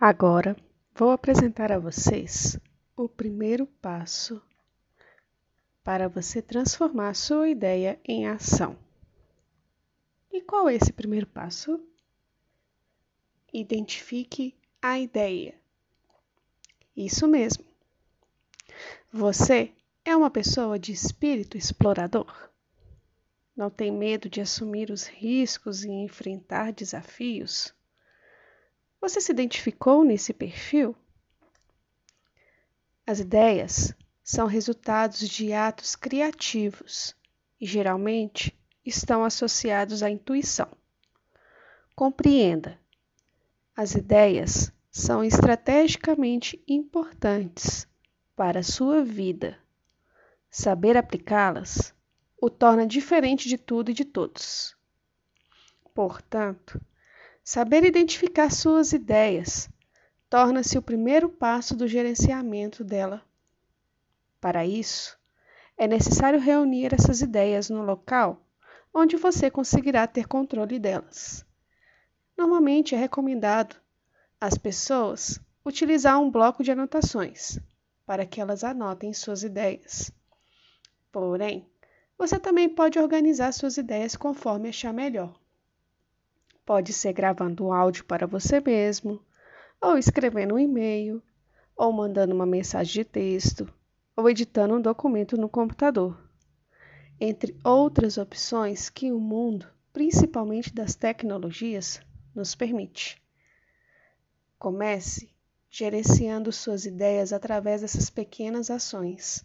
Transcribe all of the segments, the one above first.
Agora vou apresentar a vocês o primeiro passo para você transformar sua ideia em ação. E qual é esse primeiro passo? Identifique a ideia. Isso mesmo. Você é uma pessoa de espírito explorador. Não tem medo de assumir os riscos e enfrentar desafios você se identificou nesse perfil? As ideias são resultados de atos criativos e geralmente estão associados à intuição. Compreenda: as ideias são estrategicamente importantes para a sua vida. Saber aplicá-las o torna diferente de tudo e de todos. Portanto, Saber identificar suas ideias torna-se o primeiro passo do gerenciamento dela. Para isso, é necessário reunir essas ideias no local onde você conseguirá ter controle delas. Normalmente é recomendado às pessoas utilizar um bloco de anotações para que elas anotem suas ideias. Porém, você também pode organizar suas ideias conforme achar melhor. Pode ser gravando um áudio para você mesmo, ou escrevendo um e-mail, ou mandando uma mensagem de texto, ou editando um documento no computador. Entre outras opções que o mundo, principalmente das tecnologias, nos permite. Comece gerenciando suas ideias através dessas pequenas ações.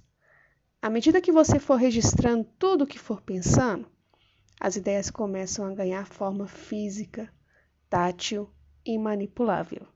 À medida que você for registrando tudo o que for pensando, as ideias começam a ganhar forma física, tátil e manipulável.